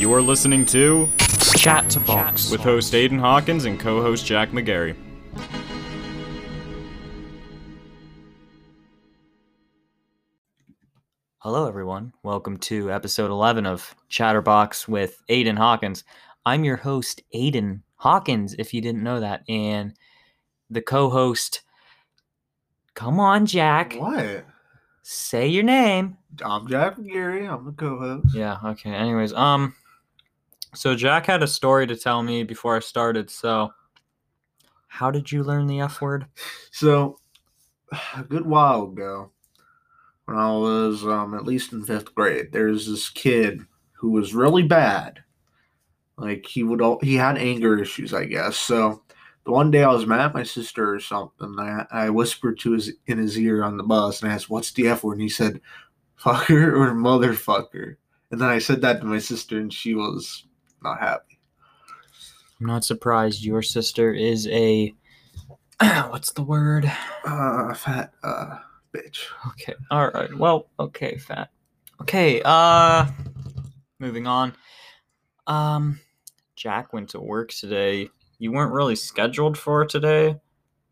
You are listening to Chatterbox. with host Aiden Hawkins and co-host Jack McGarry. Hello, everyone. Welcome to episode 11 of Chatterbox with Aiden Hawkins. I'm your host, Aiden Hawkins, if you didn't know that, and the co host. Come on, Jack. What? Say your name. I'm Jack Gary. I'm the co-host. Yeah, okay. Anyways, um, so Jack had a story to tell me before I started, so how did you learn the F word? So, a good while ago, when I was um, at least in fifth grade, there's this kid who was really bad. Like he would, all, he had anger issues, I guess. So, the one day I was mad at my sister or something. I, I whispered to his in his ear on the bus and I asked, "What's the F word?" And he said, "Fucker or motherfucker." And then I said that to my sister, and she was not happy. I'm not surprised your sister is a. What's the word? Uh, fat uh, bitch. Okay. All right. Well, okay, fat. Okay. Uh moving on. Um Jack went to work today. You weren't really scheduled for today.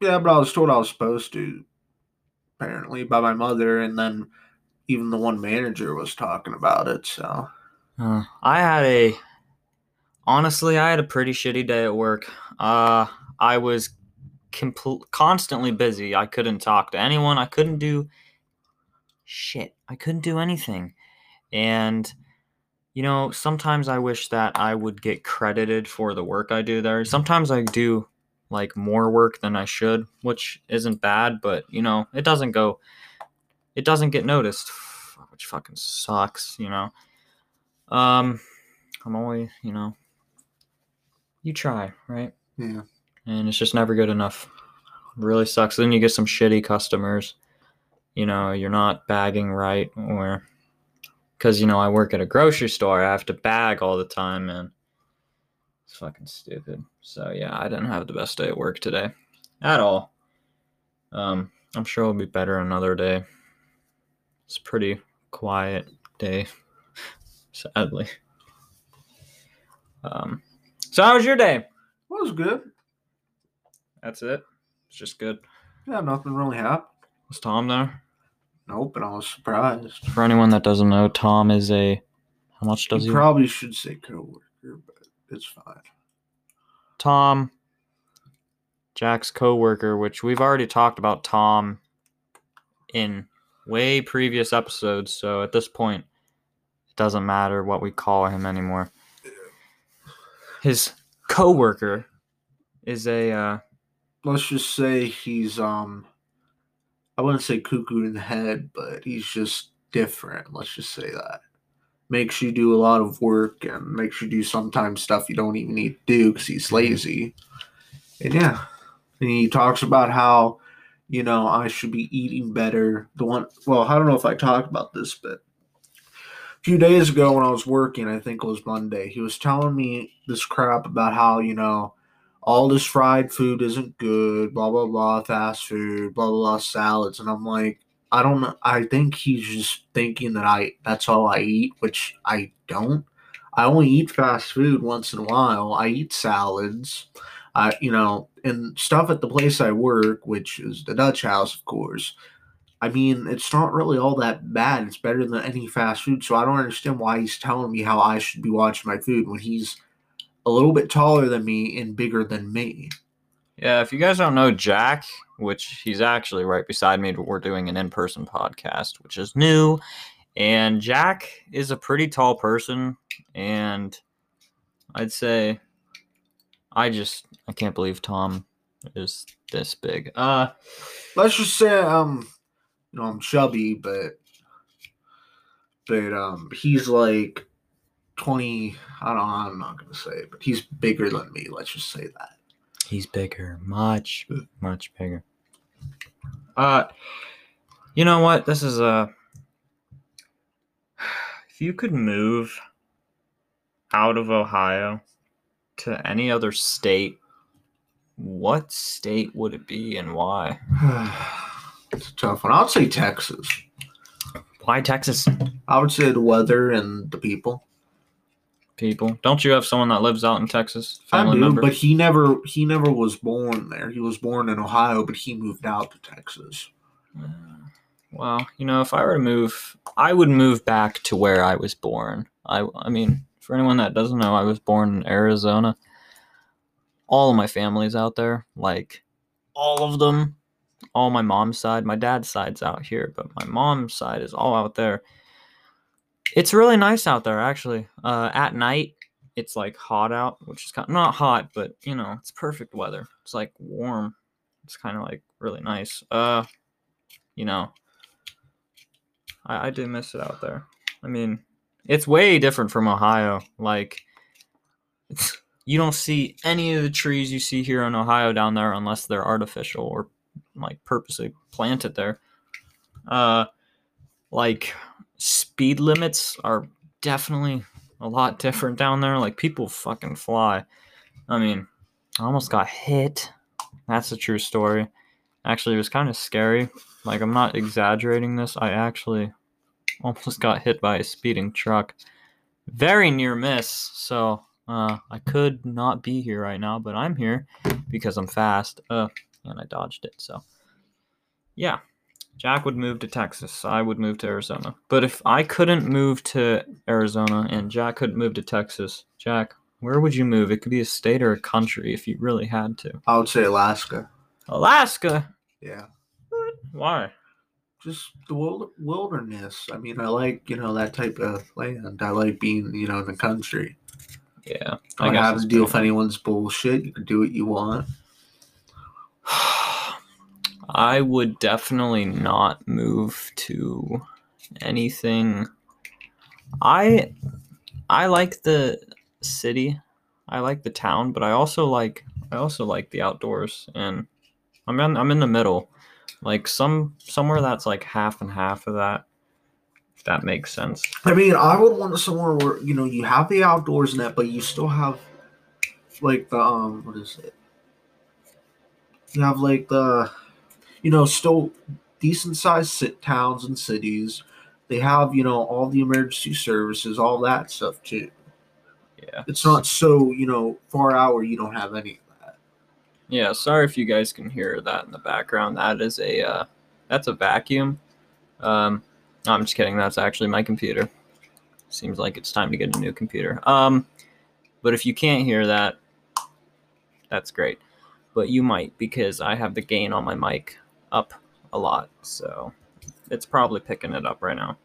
Yeah, but I was told I was supposed to, apparently, by my mother, and then even the one manager was talking about it. So, Uh, I had a honestly, I had a pretty shitty day at work. Uh I was compl- constantly busy. I couldn't talk to anyone. I couldn't do shit. I couldn't do anything. And you know, sometimes I wish that I would get credited for the work I do there. Sometimes I do like more work than I should, which isn't bad, but you know, it doesn't go it doesn't get noticed, which fucking sucks, you know. Um I'm always, you know, you try, right? yeah. and it's just never good enough. Really sucks. Then you get some shitty customers. You know, you're not bagging right, or because you know I work at a grocery store, I have to bag all the time, and it's fucking stupid. So yeah, I didn't have the best day at work today, at all. Um, I'm sure it'll be better another day. It's a pretty quiet day, sadly. Um, so how was your day? Well, it was good. That's it. It's just good. Yeah, nothing really happened. Was Tom there? Nope, and I was surprised. For anyone that doesn't know, Tom is a. How much does you he? probably should say coworker, but it's fine. Tom, Jack's coworker, which we've already talked about Tom in way previous episodes. So at this point, it doesn't matter what we call him anymore. His coworker is a. Uh, Let's just say he's um, I wouldn't say cuckoo in the head, but he's just different. Let's just say that makes you do a lot of work and makes you do sometimes stuff you don't even need to do because he's lazy. And yeah, and he talks about how you know I should be eating better. The one, well, I don't know if I talked about this, but few days ago when I was working, I think it was Monday, he was telling me this crap about how you know all this fried food isn't good, blah blah blah, fast food, blah blah blah, salads, and I'm like, I don't know. I think he's just thinking that I that's all I eat, which I don't. I only eat fast food once in a while. I eat salads, I you know, and stuff at the place I work, which is the Dutch House, of course. I mean, it's not really all that bad. It's better than any fast food. So I don't understand why he's telling me how I should be watching my food when he's a little bit taller than me and bigger than me. yeah, if you guys don't know Jack, which he's actually right beside me, we're doing an in person podcast, which is new. And Jack is a pretty tall person. And I'd say I just I can't believe Tom is this big. Uh Let's just say um you know I'm chubby, but but um he's like twenty I don't know, I'm not gonna say but he's bigger than me, let's just say that. he's bigger, much much bigger. Uh you know what? This is a if you could move out of Ohio to any other state, what state would it be and why? it's a tough one. I would say Texas. Why Texas? I would say the weather and the people. people. Don't you have someone that lives out in Texas? I Family do, member? but he never he never was born there. He was born in Ohio, but he moved out to Texas. Uh, well, you know, if I were to move, I would move back to where I was born. I, I mean, for anyone that doesn't know, I was born in Arizona. All of my family's out there, like all of them. All my mom's side, my dad's side's out here, but my mom's side is all out there. It's really nice out there, actually. Uh, at night, it's like hot out, which is kind not hot, but you know, it's perfect weather. It's like warm. It's kind of like really nice. Uh, you know, I, I do miss it out there. I mean, it's way different from Ohio. Like, you don't see any of the trees you see here in Ohio down there unless they're artificial or like purposely plant it there. Uh, like speed limits are definitely a lot different down there. Like people fucking fly. I mean, I almost got hit. That's a true story. Actually, it was kind of scary. Like I'm not exaggerating this. I actually almost got hit by a speeding truck. Very near miss. So uh, I could not be here right now, but I'm here because I'm fast. Uh, and I dodged it. So yeah, Jack would move to Texas. I would move to Arizona. But if I couldn't move to Arizona and Jack couldn't move to Texas, Jack, where would you move? It could be a state or a country if you really had to. I would say Alaska. Alaska. Yeah. Why? Just the wil- wilderness. I mean, I like, you know, that type of land. I like being, you know, in the country. Yeah, I don't have to deal with anyone's bullshit. You can do what you want. I would definitely not move to anything. I I like the city. I like the town, but I also like I also like the outdoors and I'm in I'm in the middle. Like some somewhere that's like half and half of that. If that makes sense. I mean, I would want somewhere where, you know, you have the outdoors in it, but you still have, like, the, um, what is it? You have, like, the, you know, still decent sized sit towns and cities. They have, you know, all the emergency services, all that stuff, too. Yeah. It's not so, you know, far out where you don't have any of that. Yeah, sorry if you guys can hear that in the background. That is a uh, that's a vacuum. Um, no, I'm just kidding. That's actually my computer. Seems like it's time to get a new computer. Um, but if you can't hear that, that's great. But you might because I have the gain on my mic up a lot, so it's probably picking it up right now.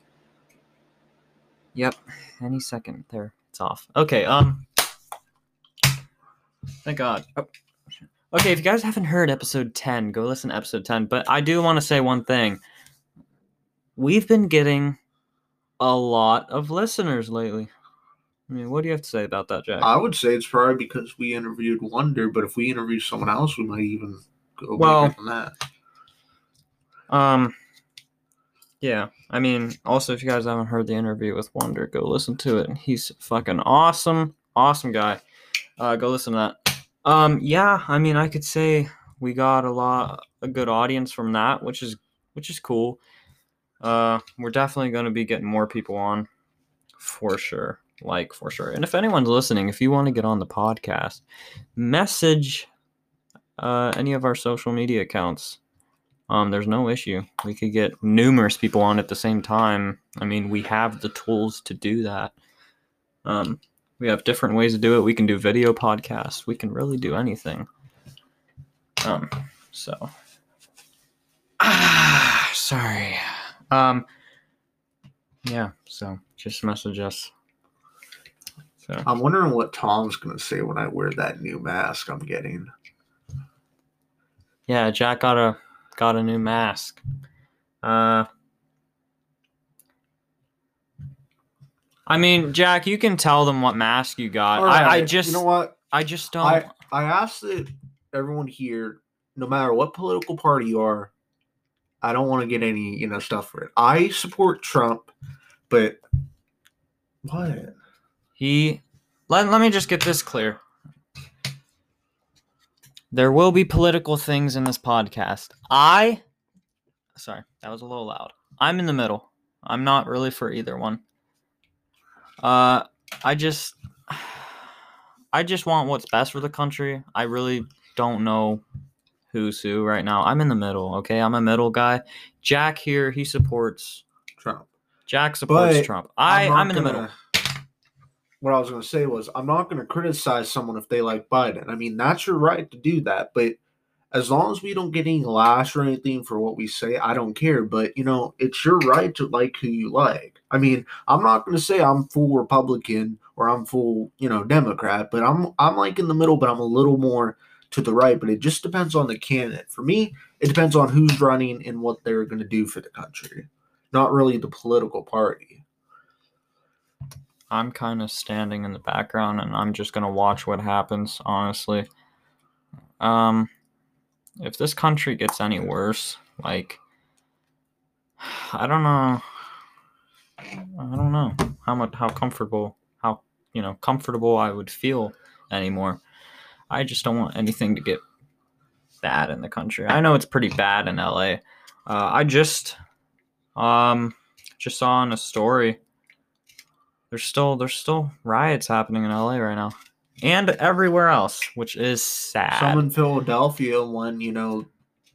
Yep, any second there, it's off. Okay. Um, thank God. Oh. Okay, if you guys haven't heard episode 10, go listen to episode 10. But I do want to say one thing. We've been getting a lot of listeners lately. I mean, what do you have to say about that, Jack? I would say it's probably because we interviewed Wonder, but if we interview someone else, we might even go Well- bigger than that. Um, yeah. I mean, also, if you guys haven't heard the interview with Wonder, go listen to it. He's fucking awesome, awesome guy. Uh, go listen to that. Um, yeah. I mean, I could say we got a lot, a good audience from that, which is which is cool. Uh, we're definitely going to be getting more people on, for sure. Like for sure. And if anyone's listening, if you want to get on the podcast, message uh, any of our social media accounts um, there's no issue. We could get numerous people on at the same time. I mean, we have the tools to do that. Um, we have different ways to do it. We can do video podcasts. We can really do anything. Um, so, ah, sorry. Um, yeah. So just message us. So I'm wondering what Tom's gonna say when I wear that new mask I'm getting. yeah, Jack got a got a new mask. Uh, I mean, Jack, you can tell them what mask you got. All I, I just, you know what? I just don't. I I asked that everyone here, no matter what political party you are, I don't want to get any you know stuff for it. I support Trump, but what? He let, let me just get this clear. There will be political things in this podcast. I sorry, that was a little loud. I'm in the middle. I'm not really for either one. Uh I just I just want what's best for the country. I really don't know who's who right now. I'm in the middle, okay? I'm a middle guy. Jack here, he supports Trump. Jack supports But Trump. I not I'm in the middle. What I was going to say was, I'm not going to criticize someone if they like Biden. I mean, that's your right to do that. But as long as we don't get any lash or anything for what we say, I don't care. But, you know, it's your right to like who you like. I mean, I'm not going to say I'm full Republican or I'm full, you know, Democrat, but I'm I'm like in the middle, but I'm a little more to the right. But it just depends on the candidate. For me, it depends on who's running and what they're going to do for the country, not really the political party. I'm kind of standing in the background and I'm just going to watch what happens, honestly. Um if this country gets any worse, like I don't know I don't know how much how comfortable how you know comfortable I would feel anymore. I just don't want anything to get bad in the country. I know it's pretty bad in LA. Uh, I just um just saw in a story there's still there's still riots happening in LA right now and everywhere else, which is sad. Some in Philadelphia when, you know,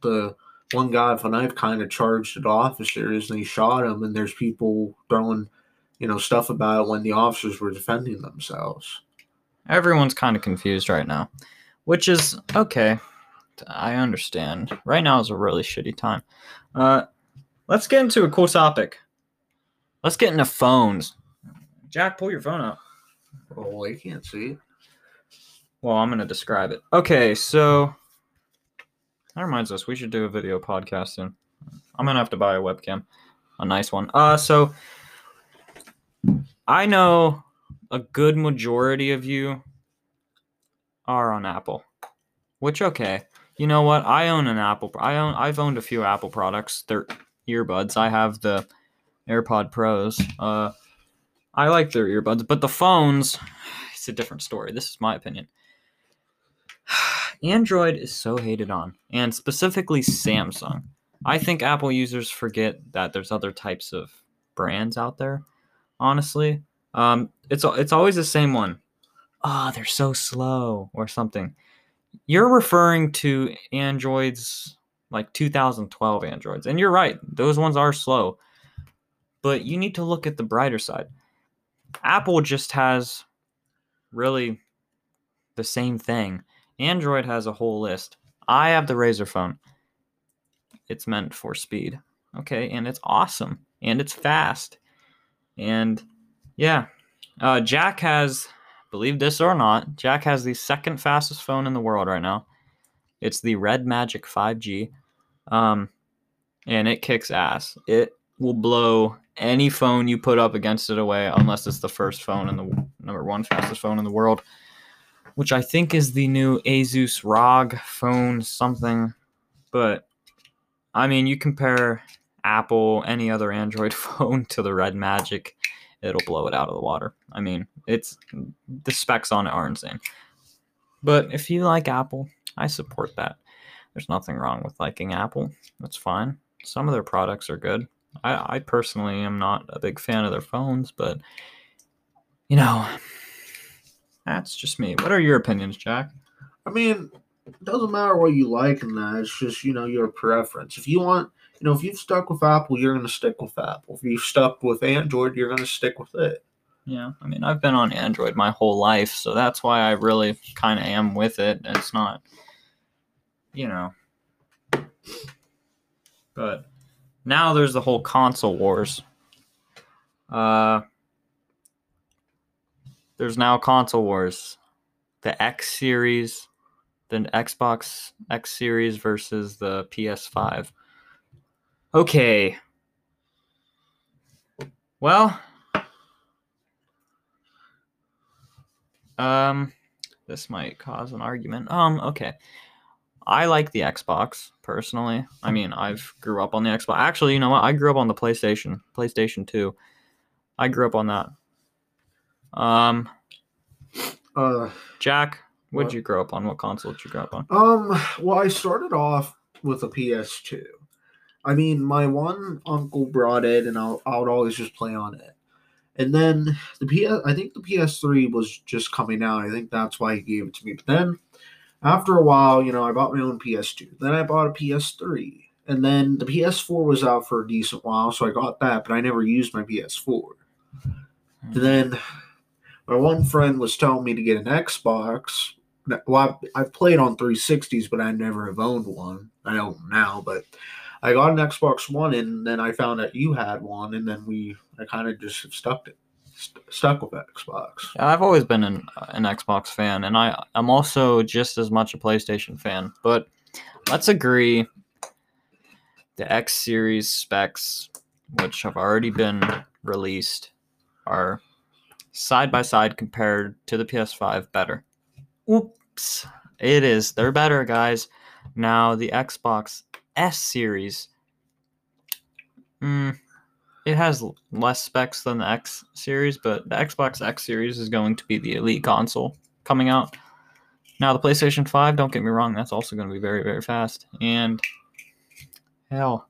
the one guy with a knife kind of charged at officers and he shot him, and there's people throwing, you know, stuff about it when the officers were defending themselves. Everyone's kind of confused right now, which is okay. I understand. Right now is a really shitty time. Uh, let's get into a cool topic. Let's get into phones. Jack, pull your phone out. Oh, I can't see it. Well, I'm going to describe it. Okay, so that reminds us, we should do a video podcast soon. I'm going to have to buy a webcam, a nice one. Uh, so I know a good majority of you are on Apple, which okay. You know what? I own an Apple. I own. I've owned a few Apple products. They're earbuds. I have the AirPod Pros. Uh, I like their earbuds, but the phones, it's a different story. This is my opinion. Android is so hated on, and specifically Samsung. I think Apple users forget that there's other types of brands out there. Honestly, um, it's it's always the same one. Oh, they're so slow, or something. You're referring to Androids like 2012 Androids, and you're right; those ones are slow. But you need to look at the brighter side. Apple just has really the same thing. Android has a whole list. I have the Razer phone. It's meant for speed. Okay, and it's awesome and it's fast. And yeah, uh, Jack has, believe this or not, Jack has the second fastest phone in the world right now. It's the Red Magic 5G. Um, and it kicks ass. It will blow any phone you put up against it away unless it's the first phone and the number one fastest phone in the world which i think is the new asus rog phone something. But i mean you compare apple any other android phone to the red magic it'll blow it out of the water. I mean it's the specs on it are insane. But if you like apple i support that. There's nothing wrong with liking apple. That's fine. Some of their products are good I, I personally am not a big fan of their phones, but you know, that's just me. What are your opinions, Jack? I mean, it doesn't matter what you like in that. It's just, you know, your preference. If you want, you know, if you've stuck with Apple, you're going to stick with Apple. If you've stuck with Android, you're going to stick with it. Yeah, I mean, I've been on Android my whole life, so that's why I really kind of am with it. It's not, you know, but now there's the whole console wars. Uh, there's now console wars. The X series, the Xbox X series versus the PS5. Okay. Well, um, this might cause an argument. Um, okay. I like the Xbox personally. I mean, I've grew up on the Xbox. Actually, you know what? I grew up on the PlayStation, PlayStation 2. I grew up on that. Um, Uh, Jack, what'd What? you grow up on? What console did you grow up on? Um, well, I started off with a PS2. I mean, my one uncle brought it, and I'll, I would always just play on it. And then the PS, I think the PS3 was just coming out. I think that's why he gave it to me. But then after a while, you know, I bought my own PS2. Then I bought a PS3. And then the PS4 was out for a decent while, so I got that, but I never used my PS4. Hmm. And then my one friend was telling me to get an Xbox. Well, I've, I've played on 360s, but I never have owned one. I own now, but I got an Xbox One, and then I found that you had one, and then we, I kind of just have stuck it, st- stuck with Xbox. I've always been an, an Xbox fan, and I, I'm also just as much a PlayStation fan. But let's agree the X Series specs, which have already been released, are side by side compared to the PS5 better. Oops. It is. They're better, guys. Now, the Xbox S Series, mm, has less specs than the X Series, but the Xbox X Series is going to be the elite console coming out. Now, the PlayStation 5, don't get me wrong, that's also going to be very, very fast. And hell,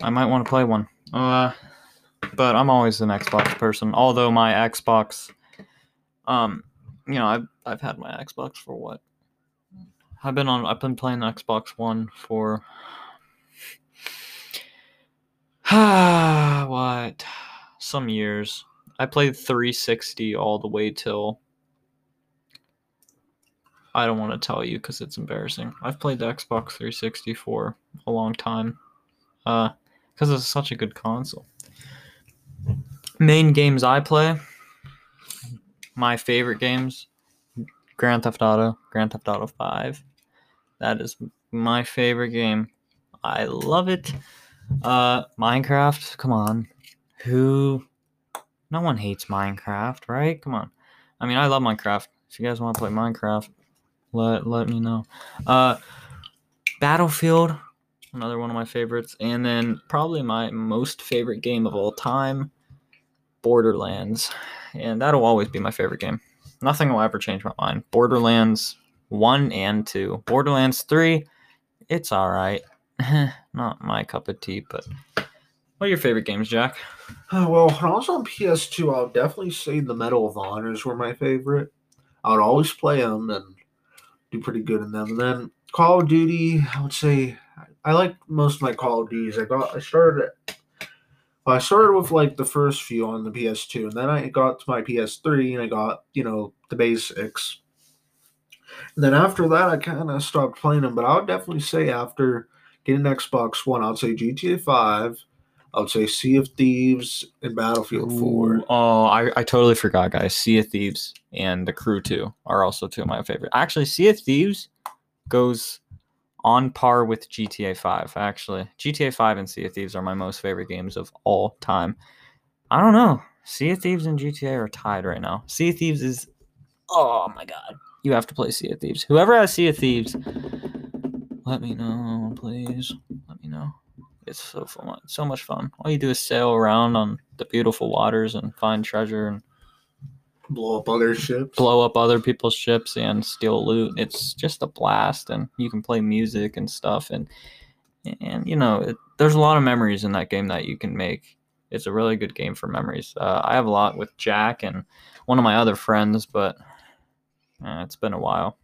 I might want to play one. Uh, but I'm always an Xbox person. Although my Xbox, um, you know, I've I've had my Xbox for what? I've been on. I've been playing Xbox One for. what? Some years. I played 360 all the way till. I don't want to tell you because it's embarrassing. I've played the Xbox 360 for a long time. Uh, because it's such a good console. Main games I play, my favorite games, Grand Theft Auto, Grand Theft Auto 5. That is my favorite game. I love it. Uh Minecraft, come on. Who no one hates Minecraft, right? Come on. I mean, I love Minecraft. If you guys want to play Minecraft, let let me know. Uh Battlefield, another one of my favorites, and then probably my most favorite game of all time, Borderlands, and that'll always be my favorite game. Nothing will ever change my mind. Borderlands one and two. Borderlands three, it's all right. Not my cup of tea, but what are your favorite games, Jack? Uh, well, when I was on PS2, I would definitely say the Medal of Honors were my favorite. I would always play them and do pretty good in them. And then Call of Duty, I would say I like most of my Call of Duties. I got I started I started with like the first few on the PS2, and then I got to my PS3 and I got, you know, the basics. And then after that, I kind of stopped playing them. But I would definitely say after getting Xbox One, I would say GTA 5, I would say Sea of Thieves, and Battlefield 4. Oh, I, I totally forgot, guys. Sea of Thieves and The Crew 2 are also two of my favorite. Actually, Sea of Thieves goes on par with GTA 5. Actually, GTA 5 and Sea of Thieves are my most favorite games of all time. I don't know. Sea of Thieves and GTA are tied right now. Sea of Thieves is. Oh my god. You have to play Sea of Thieves. Whoever has Sea of Thieves, let me know, please. Let me know. It's so fun. So much fun. All you do is sail around on the beautiful waters and find treasure and Blow up other ships. blow up other people's ships and steal loot. It's just a blast, and you can play music and stuff. And and you know, it, there's a lot of memories in that game that you can make. It's a really good game for memories. Uh, I have a lot with Jack and one of my other friends, but uh, it's been a while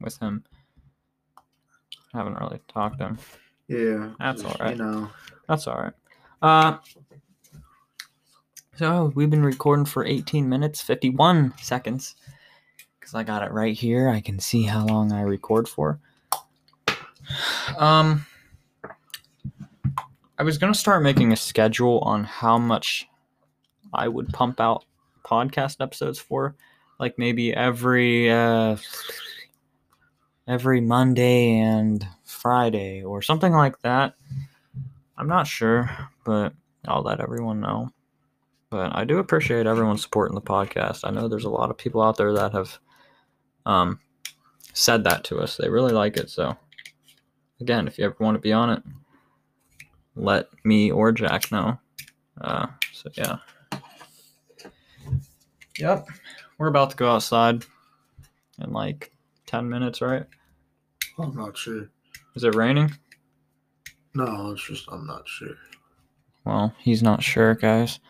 with him. Haven't really talked to him. Yeah. That's alright. You know. That's all right. Uh, so we've been recording for 18 minutes, 51 seconds. Because I got it right here. I can see how long I record for. Um, I was going to start making a schedule on how much I would pump out podcast episodes for. Like maybe every uh, every Monday and Friday or something like that. I'm not sure, but I'll let everyone know. But I do appreciate everyone supporting the podcast. I know there's a lot of people out there that have um, said that to us. They really like it. So, again, if you ever want to be on it, let me or Jack know. Uh, so, yeah. Yep. We're about to go outside in like 10 minutes, right? I'm not sure. Is it raining? No, it's just I'm not sure. Well, he's not sure, guys.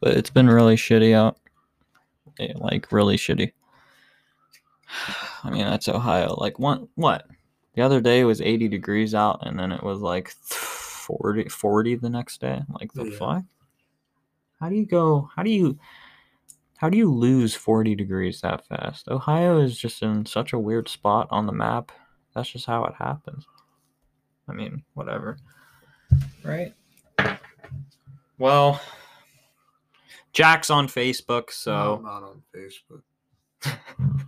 but it's been really shitty out. Yeah, like really shitty. I mean, that's Ohio. Like one what? The other day it was 80 degrees out and then it was like 40 40 the next day. Like the Yeah. fuck? How do you go? How do you how do you lose 40 degrees that fast? Ohio is just in such a weird spot on the map. That's just how it happens. I mean, whatever. Right? Well, Jack's on Facebook, I'm so not on Facebook.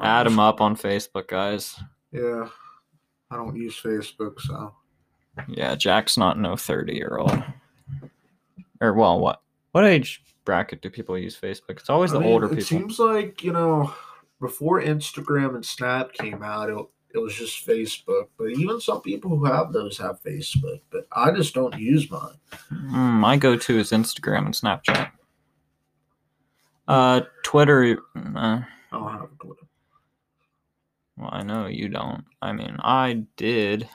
add him up on Facebook, guys. Yeah, I don't use Facebook, so Yeah, Jack's not no 30 year old. Or, well, what? What age bracket do people use Facebook? It's always the I mean, older it people. It seems like you know, before Instagram and Snap came out, it, it was just Facebook. But even some people who have those have Facebook. But I just don't use mine. Mm, my go to is Instagram and Snapchat. Uh, Twitter. Uh, I don't have a Twitter. well, I know you don't. I mean, I did.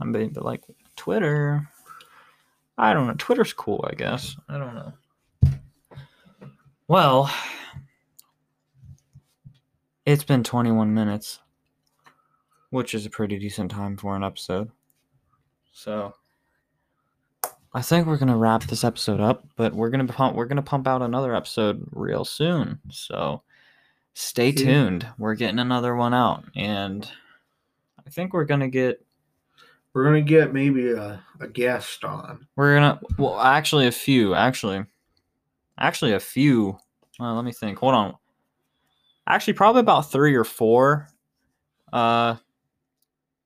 I mean, but like Twitter. I don't know. Twitter's cool, I guess. I don't know. Well, it's been 21 minutes, which is a pretty decent time for an episode. So, I think we're gonna wrap this episode up, but we're gonna pump we're gonna pump out another episode real soon. So stay Yeah. tuned. We're getting another one out, and I think we're gonna get We're gonna get maybe a, a guest on. we're gonna well actually a few actually actually a few. Well, let me think. Hold on. Actually, probably about three or four. Uh,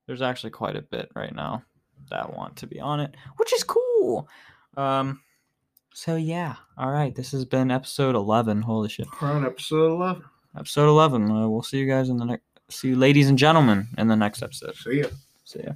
there's actually quite a bit right now that want to be on it, which is cool. Um, so yeah. All right, this has been episode eleven. Holy shit, We're on episode eleven. episode eleven. Uh, we'll see you guys in the next. See you, ladies and gentlemen, in the next episode. See ya. See ya.